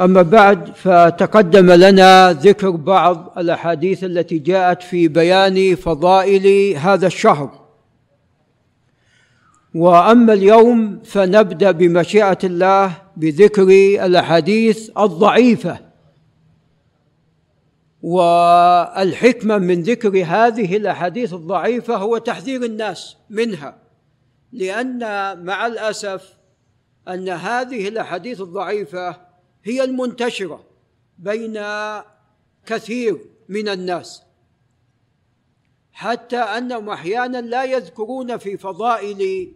أما بعد فتقدم لنا ذكر بعض الأحاديث التي جاءت في بيان فضائل هذا الشهر. وأما اليوم فنبدأ بمشيئة الله بذكر الأحاديث الضعيفة. والحكمة من ذكر هذه الأحاديث الضعيفة هو تحذير الناس منها لأن مع الأسف أن هذه الأحاديث الضعيفة هي المنتشرة بين كثير من الناس. حتى أنهم أحيانا لا يذكرون في فضائل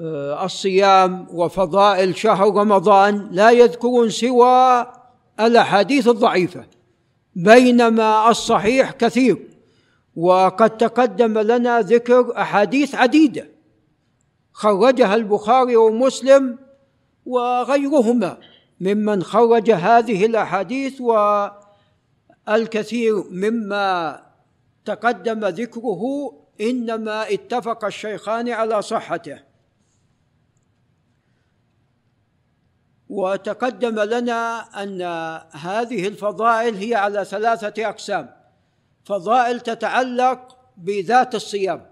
آه، الصيام وفضائل شهر رمضان لا يذكرون سوى الأحاديث الضعيفة بينما الصحيح كثير. وقد تقدم لنا ذكر أحاديث عديدة خرجها البخاري ومسلم وغيرهما. ممن خرج هذه الأحاديث والكثير مما تقدم ذكره إنما اتفق الشيخان على صحته. وتقدم لنا أن هذه الفضائل هي على ثلاثة أقسام. فضائل تتعلق بذات الصيام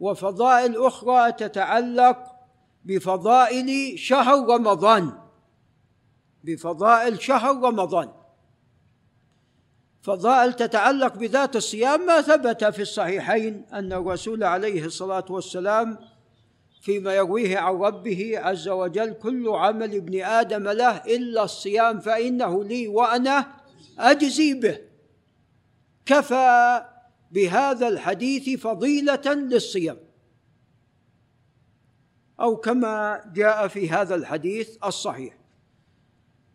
وفضائل أخرى تتعلق بفضائل شهر رمضان. بفضائل شهر رمضان. فضائل تتعلق بذات الصيام ما ثبت في الصحيحين أن الرسول عليه الصلاة والسلام فيما يرويه عن ربه عز وجل كل عمل ابن آدم له إلا الصيام فإنه لي وأنا أجزي به. كفى بهذا الحديث فضيلة للصيام. أو كما جاء في هذا الحديث الصحيح.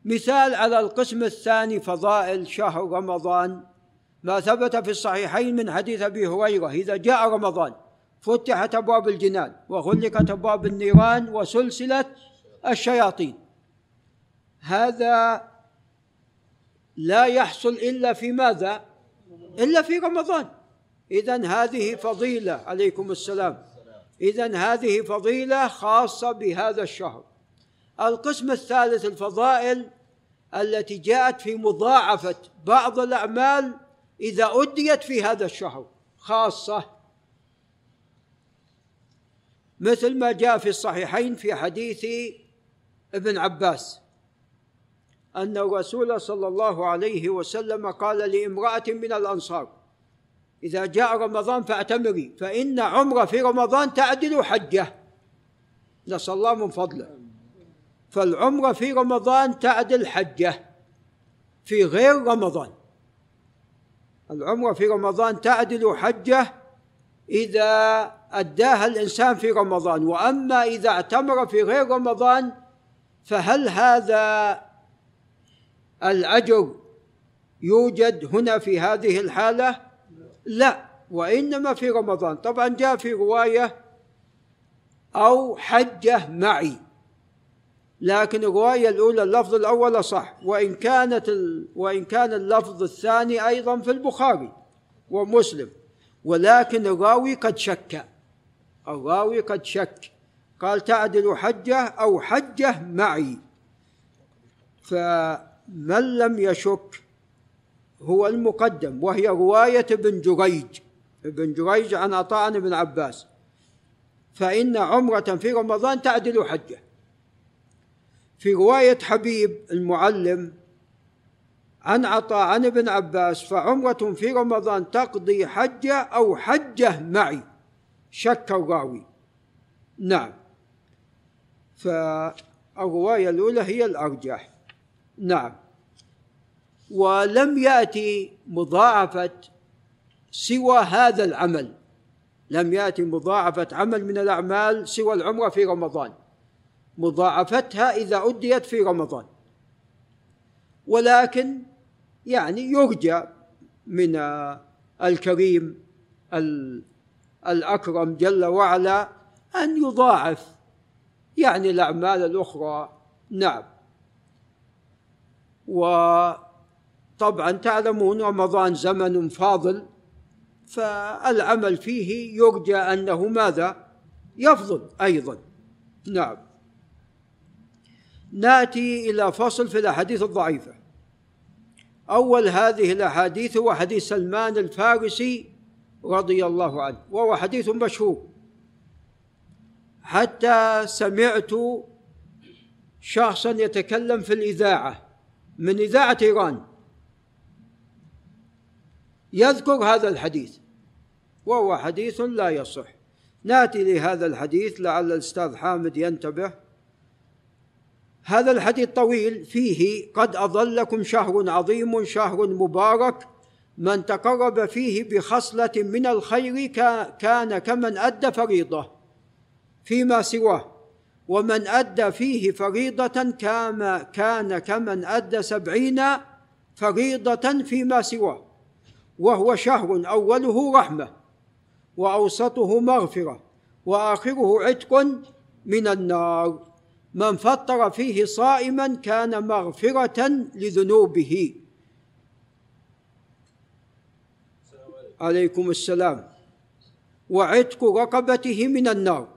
مثال على القسم الثاني فضائل شهر رمضان. ما ثبت في الصحيحين من حديث أبي هريرة إذا جاء رمضان فتحت أبواب الجنان وغلقت أبواب النيران وسلسله الشياطين. هذا لا يحصل إلا في ماذا؟ إلا في رمضان. اذا هذه فضيلة عليكم السلام. اذا هذه فضيلة خاصة بهذا الشهر. القسم الثالث الفضائل التي جاءت في مضاعفة بعض الأعمال إذا أديت في هذا الشهر خاصة مثل ما جاء في الصحيحين في حديث ابن عباس أن الرسول صلى الله عليه وسلم قال لامرأة من الأنصار إذا جاء رمضان فاعتمري فإن عمرة في رمضان تعدل حجة. نسأل الله من فضله. فالعمرة في رمضان تعدل حجه في غير رمضان. العمرة في رمضان تعدل حجة إذا أداها الإنسان في رمضان وأما إذا اعتمر في غير رمضان فهل هذا الأجر يوجد هنا في هذه الحالة؟ لا وإنما في رمضان. طبعا جاء في رواية أو حجة معي. لكن الرواية الأولى اللفظ الأول صح وإن كانت ال... وإن كان اللفظ الثاني أيضا في البخاري ومسلم. ولكن الراوي قد شك الراوي قد شك. قال تعدل حجة أو حجة معي. فمن لم يشك هو المقدم وهي رواية ابن جريج ابن جريج عن عطاء بن عباس. فإن عمرة في رمضان تعدل حجة. في رواية حبيب المعلم عن عطاء عن ابن عباس فعمرة في رمضان تقضي حجة أو حجة معي. شك الراوي. نعم. فالرواية الأولى هي الأرجح. نعم. ولم يأتي مضاعفة سوى هذا العمل. لم يأتي مضاعفة عمل من الأعمال سوى العمرة في رمضان. مضاعفتها إذا أديت في رمضان. ولكن يعني يرجى من الكريم الأكرم جل وعلا أن يضاعف يعني الأعمال الأخرى. نعم. وطبعا تعلمون رمضان زمن فاضل فالعمل فيه يرجى أنه ماذا؟ يفضل أيضا. نعم. ناتي إلى فصل في الأحاديث الضعيفة. أول هذه الأحاديث هو حديث سلمان الفارسي رضي الله عنه وهو حديث مشهور. حتى سمعت شخصا يتكلم في الإذاعة من إذاعة إيران. يذكر هذا الحديث وهو حديث لا يصح. ناتي لهذا الحديث لعل الأستاذ حامد ينتبه. هذا الحديث طويل فيه قد أظلكم شهر عظيم شهر مبارك من تقرب فيه بخصلة من الخير كان كمن أدى فريضة فيما سواه. ومن أدى فيه فريضة كان كان كمن أدى سبعين فريضة فيما سواه. وهو شهر أوله رحمة وأوسطه مغفرة وآخره عتق من النار. من فطر فيه صائما كان مغفرة لذنوبه. عليكم السلام. وعتق رقبته من النار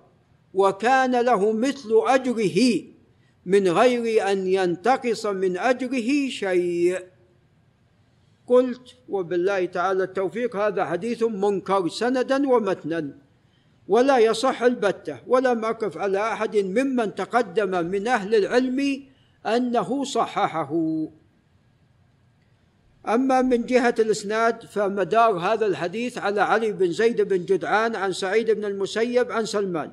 وكان له مثل أجره من غير أن ينتقص من أجره شيء. قلت وبالله تعالى التوفيق هذا حديث منكر سندا ومتنا. ولا يصح البتة. ولم اقف على أحد ممن تقدم من أهل العلم أنه صححه. أما من جهة الإسناد فمدار هذا الحديث على علي بن زيد بن جدعان عن سعيد بن المسيب عن سلمان.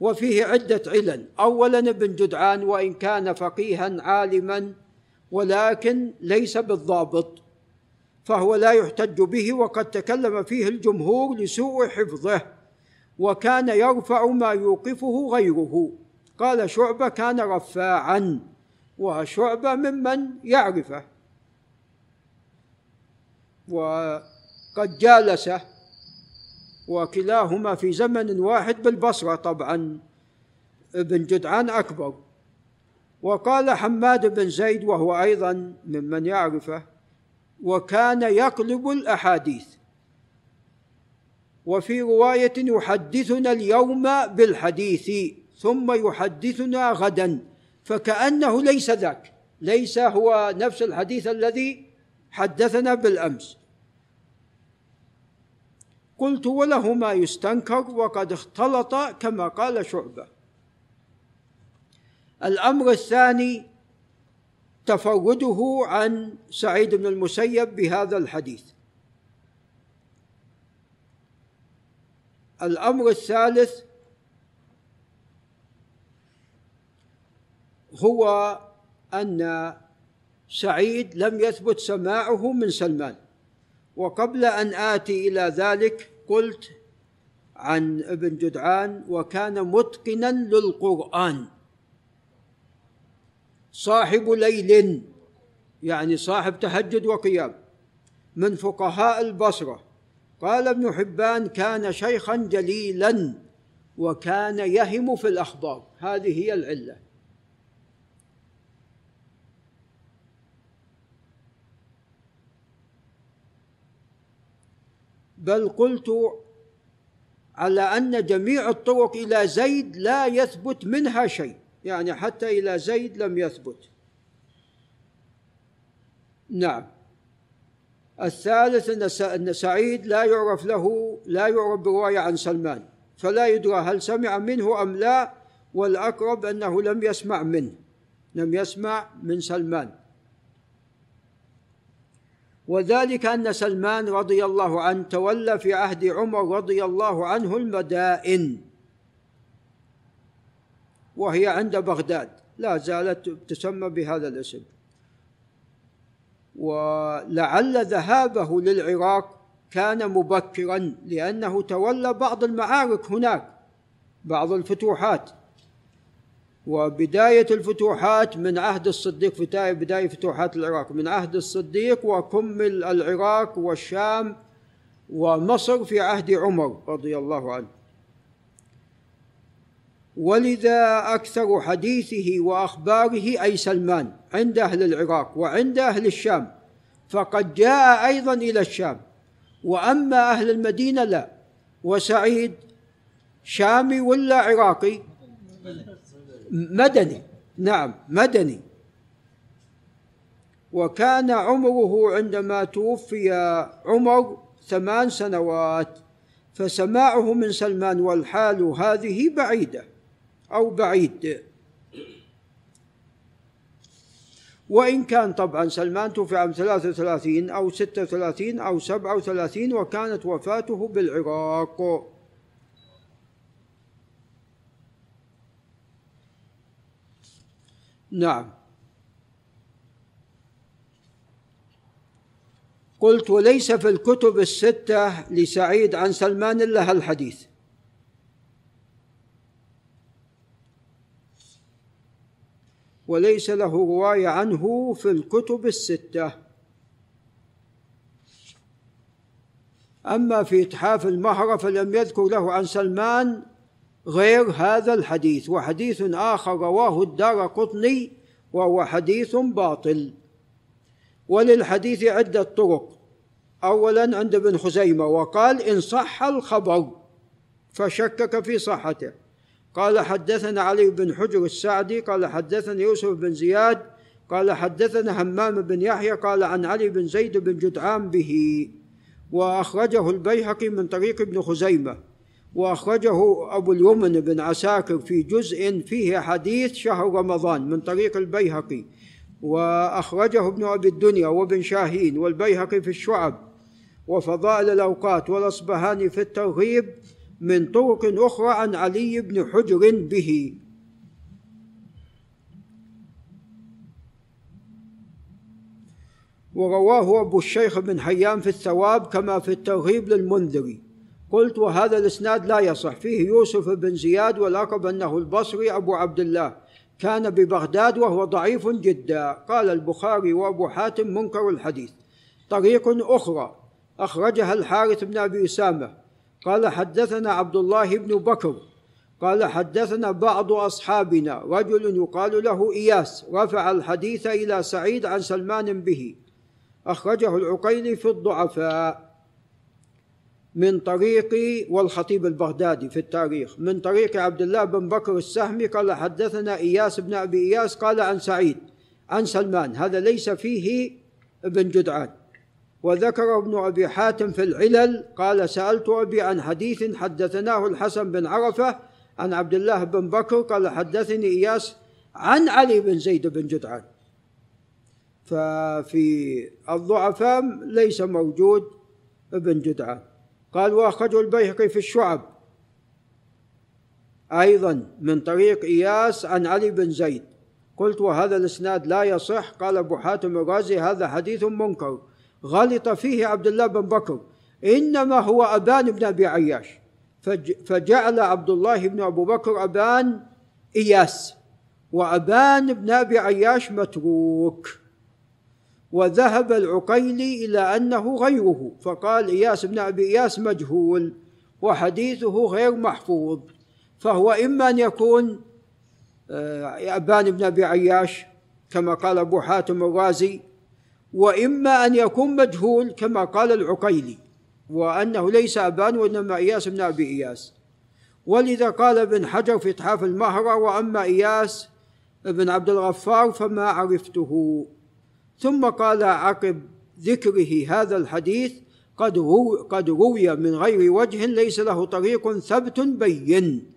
وفيه عدة علل. اولا ابن جدعان وإن كان فقيها عالما ولكن ليس بالضابط. فهو لا يحتج به وقد تكلم فيه الجمهور لسوء حفظه. وكان يرفع ما يوقفه غيره. قال شعبة كان رفاعا وشعبة ممن يعرفه. وقد جالسه وكلاهما في زمن واحد بالبصرة طبعا ابن جدعان أكبر. وقال حماد بن زيد وهو أيضا ممن يعرفه وكان يقلب الأحاديث. وفي رواية يحدثنا اليوم بالحديث ثم يحدثنا غدا فكأنه ليس ذاك ليس هو نفس الحديث الذي حدثنا بالأمس. قلت وله ما يستنكر وقد اختلط كما قال شعبة. الأمر الثاني تفرده عن سعيد بن المسيب بهذا الحديث. الأمر الثالث هو أن سعيد لم يثبت سماعه من سلمان. وقبل أن آتي إلى ذلك قلت عن ابن جدعان وكان متقنا للقرآن. صاحب ليل يعني صاحب تهجد وقيام من فقهاء البصرة. قال ابن حبان كان شيخا جليلا وكان يهم في الأخبار. هذه هي العلة. بل قلت على أن جميع الطرق إلى زيد لا يثبت منها شيء. يعني حتى إلى زيد لم يثبت. نعم. الثالث أن سعيد لا يعرف له لا يعرف برواية عن سلمان فلا يدرى هل سمع منه أم لا والأقرب أنه لم يسمع منه لم يسمع من سلمان. وذلك أن سلمان رضي الله عنه تولى في عهد عمر رضي الله عنه المدائن وهي عند بغداد لا زالت تسمى بهذا الاسم. ولعل ذهابه للعراق كان مبكرا لأنه تولى بعض المعارك هناك بعض الفتوحات. وبداية الفتوحات من عهد الصديق بداية بداية فتوحات العراق من عهد الصديق وكمل العراق والشام ومصر في عهد عمر رضي الله عنه. ولذا أكثر حديثه وأخباره أي سلمان عند أهل العراق وعند أهل الشام فقد جاء أيضا إلى الشام. وأما أهل المدينة لا. وسعيد شامي ولا عراقي؟ مدني. نعم مدني. وكان عمره عندما توفي عمر ثمان سنوات فسماعه من سلمان والحال هذه بعيدة. أو بعيد. وإن كان طبعا سلمان توفي عام 33 أو 36 أو 37 وكانت وفاته بالعراق. نعم. قلت وليس في الكتب الستة لسعيد عن سلمان إلا الحديث وليس له رواية عنه في الكتب الستة. أما في إتحاف المهرة فلم يذكر له عن سلمان غير هذا الحديث وحديث آخر رواه الدار قطني وهو حديث باطل. وللحديث عدة طرق. أولا عند ابن خزيمة وقال إن صح الخبر فشكك في صحته. قال حدثنا علي بن حجر السعدي قال حدثنا يوسف بن زياد قال حدثنا همام بن يحيى قال عن علي بن زيد بن جدعان به. وأخرجه البيهقي من طريق ابن خزيمة. وأخرجه أبو اليمن بن عساكر في جزء فيه حديث شهر رمضان من طريق البيهقي. وأخرجه ابن أبي الدنيا وابن شاهين والبيهقي في الشعب. وفضائل الأوقات والأصبهاني في الترغيب من طرق أخرى عن علي بن حجر به. ورواه أبو الشيخ بن حيان في الثواب كما في الترغيب للمنذري. قلت وهذا الإسناد لا يصح. فيه يوسف بن زياد واللقب أنه البصري أبو عبد الله. كان ببغداد وهو ضعيف جدا. قال البخاري وأبو حاتم منكر الحديث. طريق أخرى. أخرجها الحارث بن أبي أسامة. قال حدثنا عبد الله بن بكر. قال حدثنا بعض أصحابنا رجل يقال له إياس رفع الحديث إلى سعيد عن سلمان به. أخرجه العقيلي في الضعفاء. من طريق والخطيب البغدادي في التاريخ. من طريق عبد الله بن بكر السهمي قال حدثنا إياس بن أبي إياس قال عن سعيد عن سلمان. هذا ليس فيه ابن جدعان. وذكر ابن أبي حاتم في العلل قال سألت أبي عن حديث حدثناه الحسن بن عرفة عن عبد الله بن بكر قال حدثني إياس عن علي بن زيد بن جدعان. ففي الضعفاء ليس موجود ابن جدعان. قال وأخرجه البيهقي في الشعب. أيضا من طريق إياس عن علي بن زيد. قلت وهذا الإسناد لا يصح. قال أبو حاتم الرازي هذا حديث منكر. غلط فيه عبد الله بن بكر. إنما هو أبان بن أبي عياش. فجعل عبد الله بن أبو بكر أبان إياس وأبان بن أبي عياش متروك. وذهب العقيلي إلى أنه غيره فقال إياس بن أبي إياس مجهول وحديثه غير محفوظ. فهو إما أن يكون آه، أبان بن أبي عياش كما قال أبو حاتم الرازي وإما أن يكون مجهول كما قال العقيلي وأنه ليس أبان وإنما إياس بن أبي إياس. ولذا قال ابن حجر في إتحاف المهرة وأما إياس بن عبد الغفار فما عرفته. ثم قال عقب ذكره هذا الحديث قد رو قد روي من غير وجه ليس له طريق ثبت بين.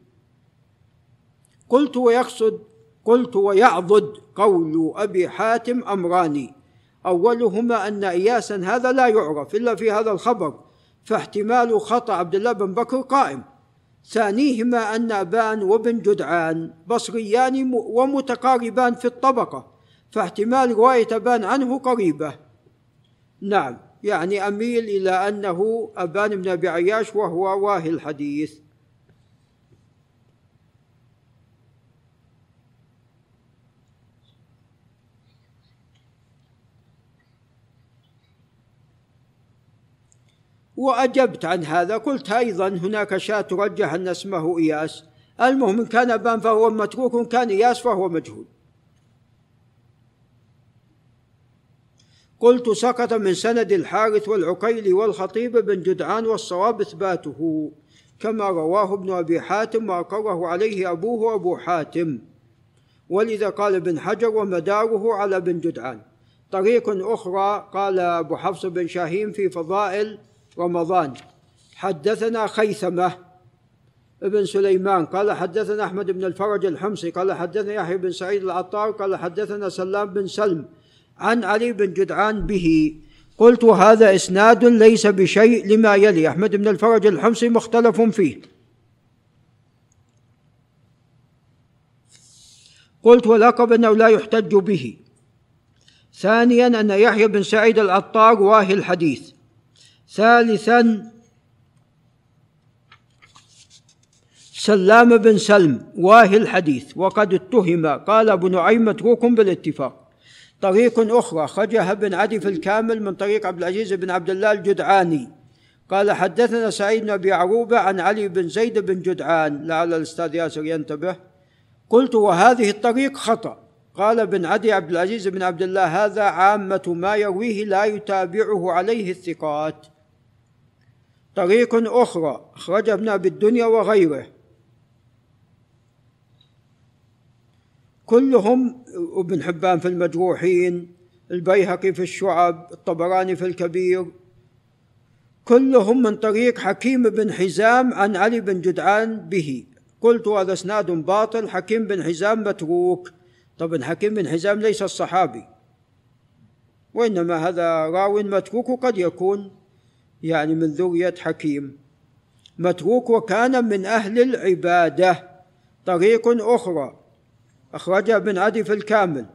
قلت ويقصد قلت ويعضد قول أبي حاتم امران أولهما أن اياسا هذا لا يعرف إلا في هذا الخبر فاحتمال خطأ عبد الله بن بكر قائم. ثانيهما أن أبان وابن جدعان بصريان ومتقاربان في الطبقة فاحتمال رواية أبان عنه قريبة. نعم يعني أميل إلى أنه أبان بن أبي عياش وهو واهي الحديث. وأجبت عن هذا. قلت أيضا هناك شاة ترجح أن اسمه إياس. المهم إن كان أبان فهو متروك كان إياس فهو مجهول. قلت سقط من سند الحارث والعقيل والخطيب بن جدعان والصواب إثباته كما رواه ابن أبي حاتم وأقره عليه أبوه أبو حاتم. ولذا قال ابن حجر ومداره على ابن جدعان. طريق أخرى قال أبو حفص بن شاهين في فضائل رمضان. حدثنا خيثمة ابن سليمان قال حدثنا أحمد بن الفرج الحمصي قال حدثنا يحيى بن سعيد العطار قال حدثنا سلام بن سلم عن علي بن جدعان به. قلت هذا إسناد ليس بشيء لما يلي. أحمد بن الفرج الحمصي مختلف فيه. قلت ولقب أنه لا يحتج به. ثانيا أن يحيى بن سعيد العطار واهي الحديث. ثالثا سلام بن سلم واهي الحديث وقد اتهم قال أبو نعيم متروك بالاتفاق. طريق أخرى خرجها بن عدي في الكامل من طريق عبد العزيز بن عبد الله الجدعاني. قال حدثنا سعيد بن أبي عروبة عن علي بن زيد بن جدعان. لعل الأستاذ ياسر ينتبه. قلت وهذه الطريق خطأ. قال ابن عدي عبد العزيز بن عبد الله هذا عامة ما يرويه لا يتابعه عليه الثقات. طريق أخرى أخرج ابن أبي الدنيا وغيره. كلهم ابن حبان في المجروحين البيهقي في الشعب الطبراني في الكبير. كلهم من طريق حكيم بن حزام عن علي بن جدعان به. قلت هذا إسناد باطل حكيم بن حزام متروك. طبعا حكيم بن حزام ليس الصحابي وإنما هذا راو متروك وقد يكون. يعني من ذرية حكيم. متروك وكان من أهل العبادة. طريق أخرى. أخرجها ابن عدي في الكامل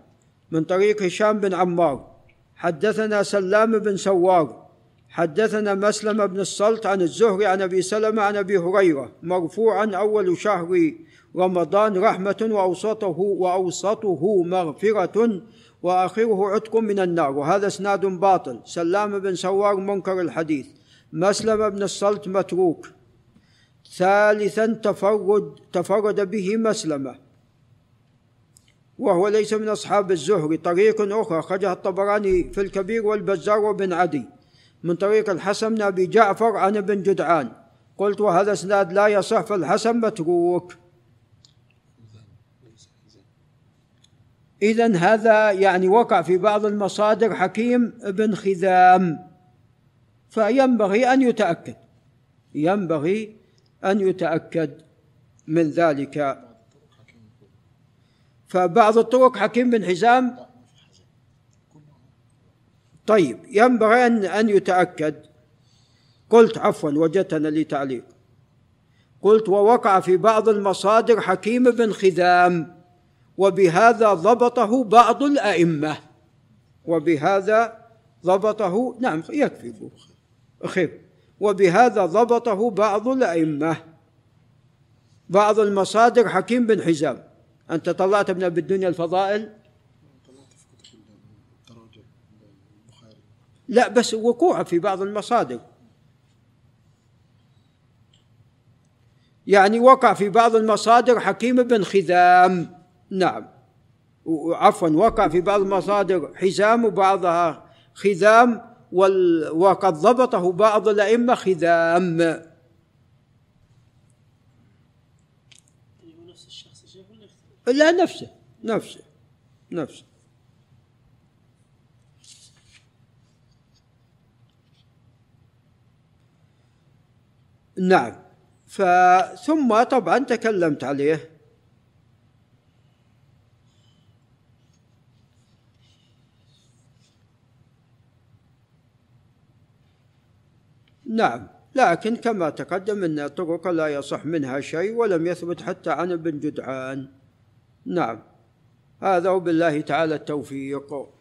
من طريق هشام بن عمار. حدثنا سلام بن سوار. حدثنا مسلم بن الصلت عن الزهري عن أبي سلمة عن أبي هريرة. مرفوعا أول شهر رمضان رحمة وأوسطه وأوسطه مغفرة وآخره عتق من النار وهذا إسناد باطل. سلام بن سوار منكر الحديث. مسلم بن الصلت متروك. ثالثا تفرد تفرد به مسلمة. وهو ليس من أصحاب الزهري طريق أخرى خرجها الطبراني في الكبير والبزار وبن عدي. من طريق الحسن بن أبي جعفر عن ابن جدعان. قلت وهذا إسناد لا يصح فالحسن متروك. إذا هذا يعني وقع في بعض المصادر حكيم بن خذام فينبغي أن يتأكد. ينبغي أن يتأكد من ذلك. فبعض الطرق حكيم بن حزام. طيب ينبغي أن أن يتأكد. قلت عفوا وجدتنا لي تعليق قلت ووقع في بعض المصادر حكيم بن خذام وبهذا ضبطه بعض الأئمة. وبهذا ضبطه نعم يكفي خير. وبهذا ضبطه بعض الأئمة. بعض المصادر حكيم بن حزام. أنت طلعت ابن أبي الدنيا الفضائل؟ لا بس وقوع في بعض المصادر. يعني وقع في بعض المصادر حكيم بن خذام نعم. عفوا وقع في بعض المصادر حزام وبعضها خذام وقد ضبطه بعض الأئمة خذام. لا نفسه نفسه نفسه. نعم. فثم طبعا تكلمت عليه. نعم. لكن كما تقدم إن طرق لا يصح منها شيء ولم يثبت حتى عن ابن جدعان. نعم. هذا وبالله تعالى التوفيق.